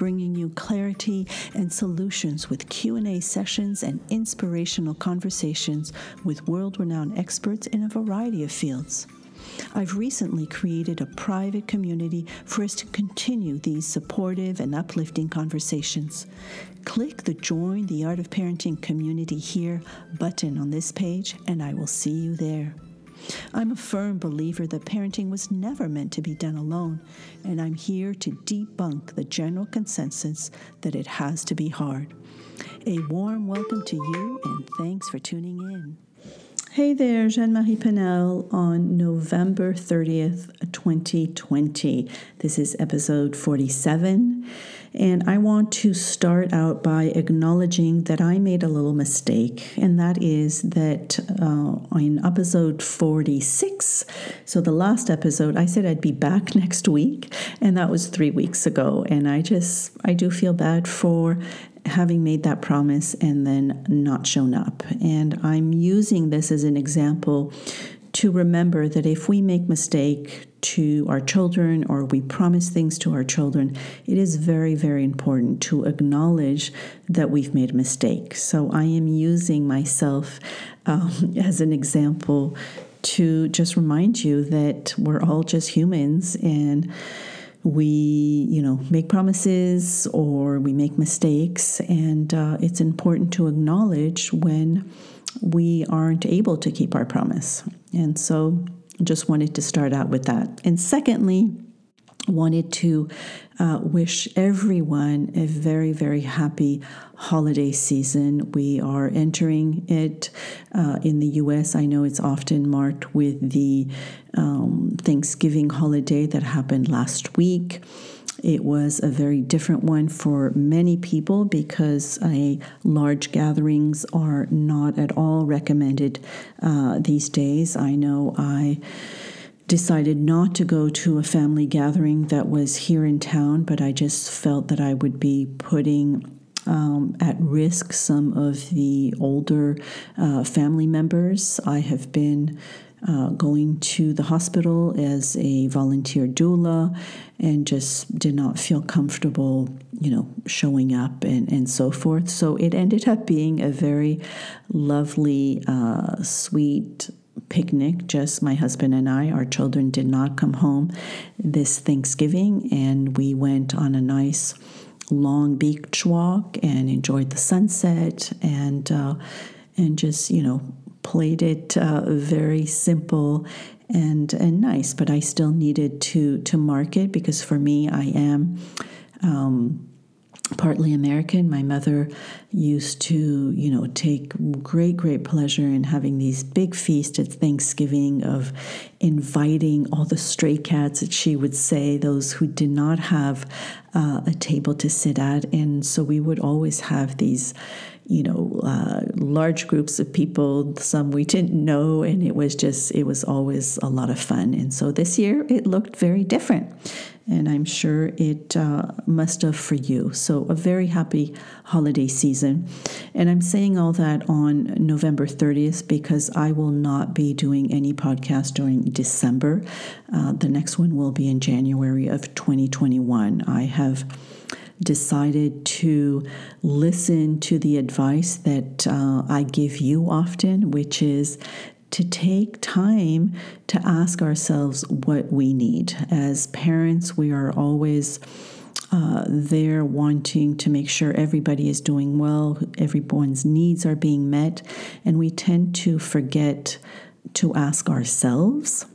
bringing you clarity and solutions with Q&A sessions and inspirational conversations with world-renowned experts in a variety of fields. I've recently created a private community for us to continue these supportive and uplifting conversations. Click the Join the Art of Parenting Community Here button on this page, and I will see you there. I'm a firm believer that parenting was never meant to be done alone, and I'm here to debunk the general consensus that it has to be hard. A warm welcome to you, and thanks for tuning in. Hey there, Jeanne Marie Paynel on November 30th, 2020. This is episode 47. And I want to start out by acknowledging that I made a little mistake, and that is that uh, in episode 46, so the last episode, I said I'd be back next week, and that was three weeks ago. And I just, I do feel bad for having made that promise and then not shown up. And I'm using this as an example to remember that if we make mistake to our children or we promise things to our children, it is very, very important to acknowledge that we've made a mistake. So I am using myself um, as an example to just remind you that we're all just humans and we you know make promises or we make mistakes and uh, it's important to acknowledge when we aren't able to keep our promise. And so just wanted to start out with that. And secondly, wanted to uh, wish everyone a very, very happy holiday season. We are entering it uh, in the US. I know it's often marked with the um, Thanksgiving holiday that happened last week. It was a very different one for many people because a large gatherings are not at all recommended uh, these days. I know I decided not to go to a family gathering that was here in town, but I just felt that I would be putting um, at risk some of the older uh, family members. I have been uh, going to the hospital as a volunteer doula and just did not feel comfortable, you know, showing up and, and so forth. So it ended up being a very lovely, uh, sweet picnic, just my husband and I. Our children did not come home this Thanksgiving, and we went on a nice long beach walk and enjoyed the sunset and uh, and just you know played it uh, very simple and and nice, but I still needed to to mark it because for me, I am. Um, partly American. My mother used to, you know, take great, great pleasure in having these big feasts at Thanksgiving of inviting all the stray cats that she would say, those who did not have uh, a table to sit at. And so we would always have these you know, uh, large groups of people, some we didn't know, and it was just, it was always a lot of fun. And so this year it looked very different, and I'm sure it uh, must have for you. So a very happy holiday season. And I'm saying all that on November 30th because I will not be doing any podcast during December. Uh, the next one will be in January of 2021. I have decided to listen to the advice that uh, I give you often, which is to take time to ask ourselves what we need. As parents, we are always uh, there wanting to make sure everybody is doing well, everyone's needs are being met, and we tend to forget to ask ourselves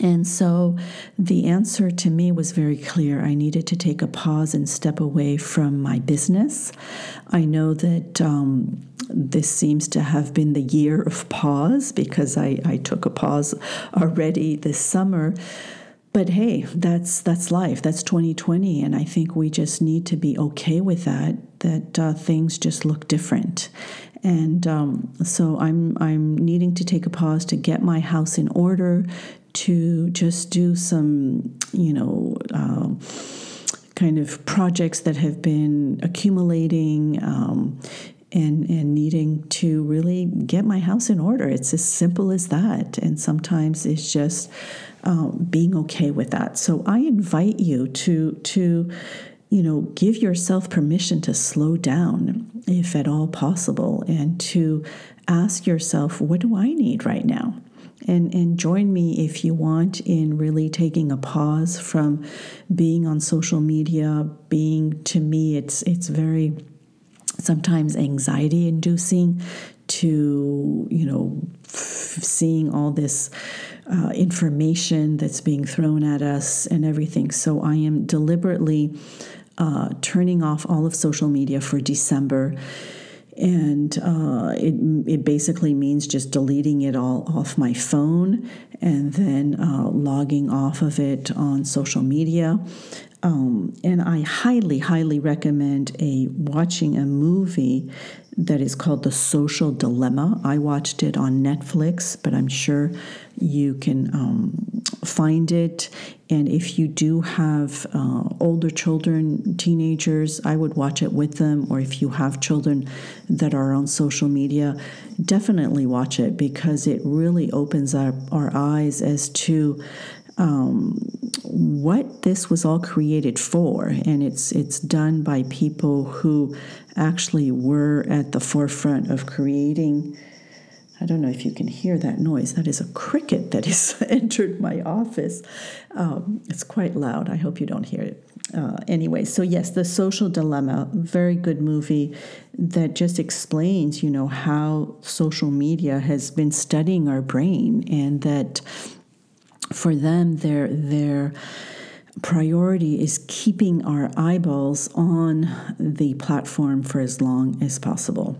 and so the answer to me was very clear. I needed to take a pause and step away from my business. I know that um, this seems to have been the year of pause because I, I took a pause already this summer. but hey, that's that's life. That's 2020, and I think we just need to be okay with that. That uh, things just look different, and um, so I'm I'm needing to take a pause to get my house in order, to just do some, you know. Uh, kind of projects that have been accumulating um, and and needing to really get my house in order. It's as simple as that, and sometimes it's just um, being okay with that. So I invite you to to you know give yourself permission to slow down if at all possible, and to ask yourself, what do I need right now? And and join me if you want in really taking a pause from being on social media. Being to me it's it's very sometimes anxiety inducing to you know f- seeing all this uh, information that's being thrown at us and everything. So i am deliberately uh, turning off all of social media for december and uh, it, it basically means just deleting it all off my phone and then uh, logging off of it on social media. Um, and I highly, highly recommend a watching a movie that is called The Social Dilemma. I watched it on Netflix, but I'm sure you can um, find it. And if you do have uh, older children, teenagers, I would watch it with them. Or if you have children that are on social media, definitely watch it because it really opens up our eyes as to um, what this was all created for, and it's it's done by people who actually were at the forefront of creating. I don't know if you can hear that noise. That is a cricket that has entered my office. Um, it's quite loud. I hope you don't hear it. Uh, anyway, so yes, The Social Dilemma, very good movie that just explains, you know, how social media has been studying our brain and that for them, their their priority is keeping our eyeballs on the platform for as long as possible.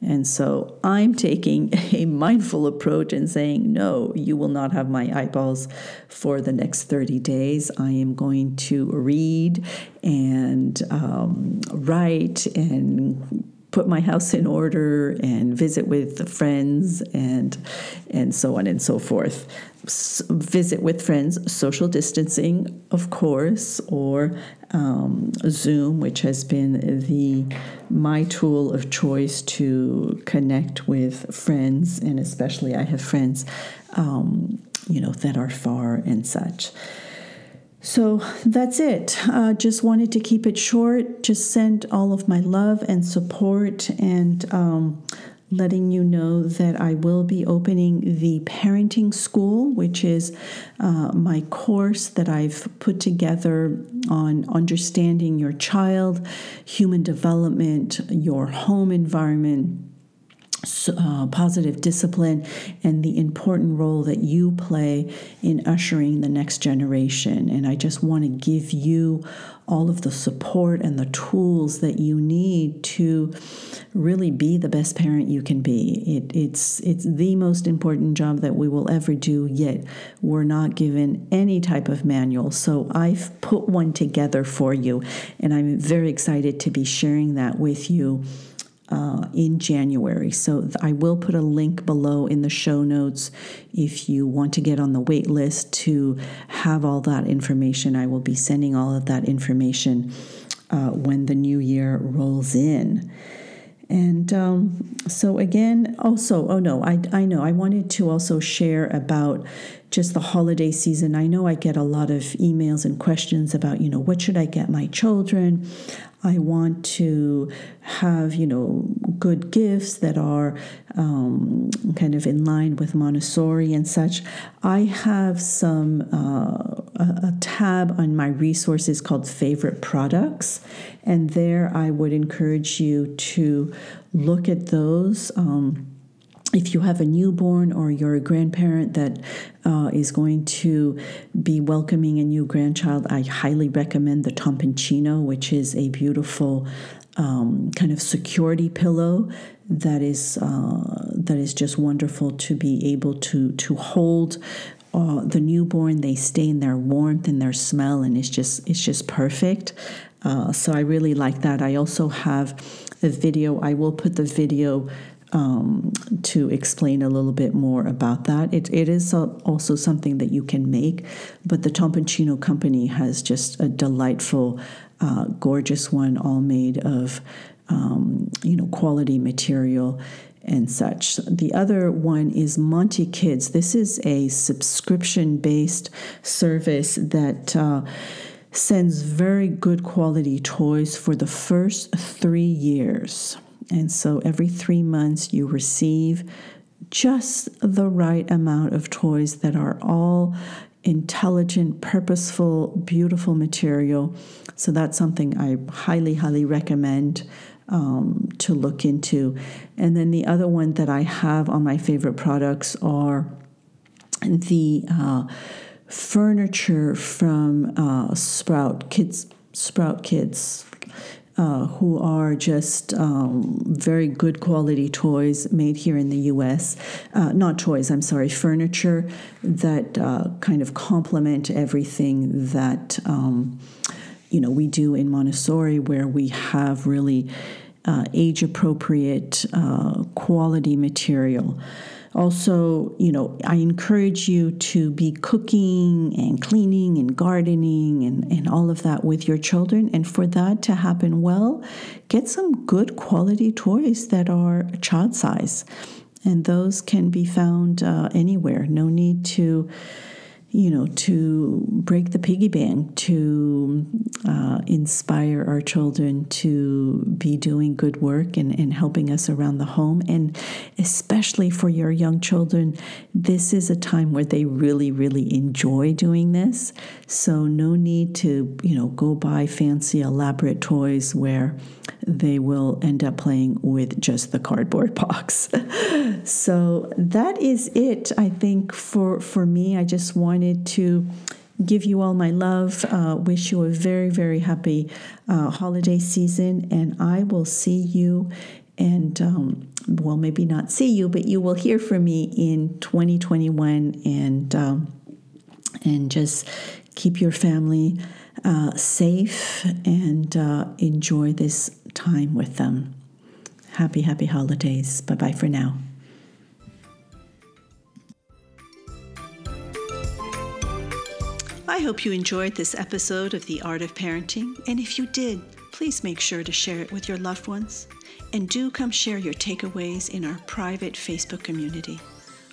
And so I'm taking a mindful approach and saying, no, you will not have my eyeballs for the next 30 days. I am going to read and um, write and put my house in order and visit with friends and and so on and so forth. S- visit with friends, social distancing, of course, or um, Zoom, which has been the my tool of choice to connect with friends, and especially I have friends, um, you know, that are far and such. So that's it. Uh, just wanted to keep it short. Just send all of my love and support and um, letting you know that I will be opening the parenting school, which is uh, my course that I've put together on understanding your child, human development, your home environment uh, positive discipline and the important role that you play in ushering the next generation. And I just want to give you all of the support and the tools that you need to really be the best parent you can be. It, it's it's the most important job that we will ever do. Yet we're not given any type of manual. So I've put one together for you, and I'm very excited to be sharing that with you uh, in January. So I will put a link below in the show notes if you want to get on the wait list to have all that information. I will be sending all of that information uh, when the new year rolls in. And um, so, again, also, oh no, I, I know, I wanted to also share about just the holiday season. I know I get a lot of emails and questions about, you know, what should I get my children? I want to have, you know, good gifts that are um, kind of in line with Montessori and such. I have some uh, a, tab on my resources called favorite products, and there I would encourage you to look at those. Um, if you have a newborn or you're a grandparent that uh, is going to be welcoming a new grandchild, I highly recommend the Topponcino, which is a beautiful um, kind of security pillow that is uh, that is just wonderful to be able to to hold uh, the newborn they stay in their warmth and their smell, and it's just it's just perfect. Uh, so I really like that. I also have a video. I will put the video um, to explain a little bit more about that. It, it is also something that you can make, but the Topponcino company has just a delightful, uh, gorgeous one, all made of um, you know quality material and such. The other one is Monti Kids. This is a subscription based service that. Uh, sends very good quality toys for the first three years. And so every three months, you receive just the right amount of toys that are all intelligent, purposeful, beautiful material. So that's something I highly, highly recommend um, to look into. And then the other one that I have on my favorite products are the uh, furniture from uh, Sprout Kids. Sprout Kids uh, who are just um, very good quality toys made here in the US. Uh, not toys, I'm sorry, furniture that uh, kind of complement everything that. Um, you know, we do in Montessori, where we have really uh, age appropriate uh, quality material. Also, you know, I encourage you to be cooking and cleaning and gardening and, and all of that with your children. And for that to happen well, get some good quality toys that are child size. And those can be found uh, anywhere. No need to you know, to break the piggy bank, to uh, inspire our children to be doing good work and, and helping us around the home. And especially for your young children, this is a time where they really, really enjoy doing this. So, no need to, you know, go buy fancy, elaborate toys where they will end up playing with just the cardboard box. so, that is it, I think, for, for me. I just wanted to give you all my love, uh, wish you a very, very happy uh, holiday season, and I will see you. And um, well, maybe not see you, but you will hear from me in 2021, and um, and just keep your family uh, safe and uh, enjoy this time with them. Happy, happy holidays. Bye bye for now. I hope you enjoyed this episode of The Art of Parenting, and if you did, please make sure to share it with your loved ones. And do come share your takeaways in our private Facebook community.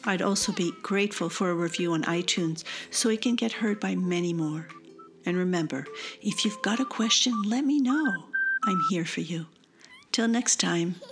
I'd also be grateful for a review on iTunes so it can get heard by many more. And remember, if you've got a question, let me know. I'm here for you. Till next time.